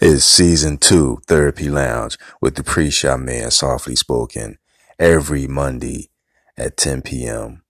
is season two, Therapy Lounge, with the pre-shot man softly spoken every Monday at 10 p.m.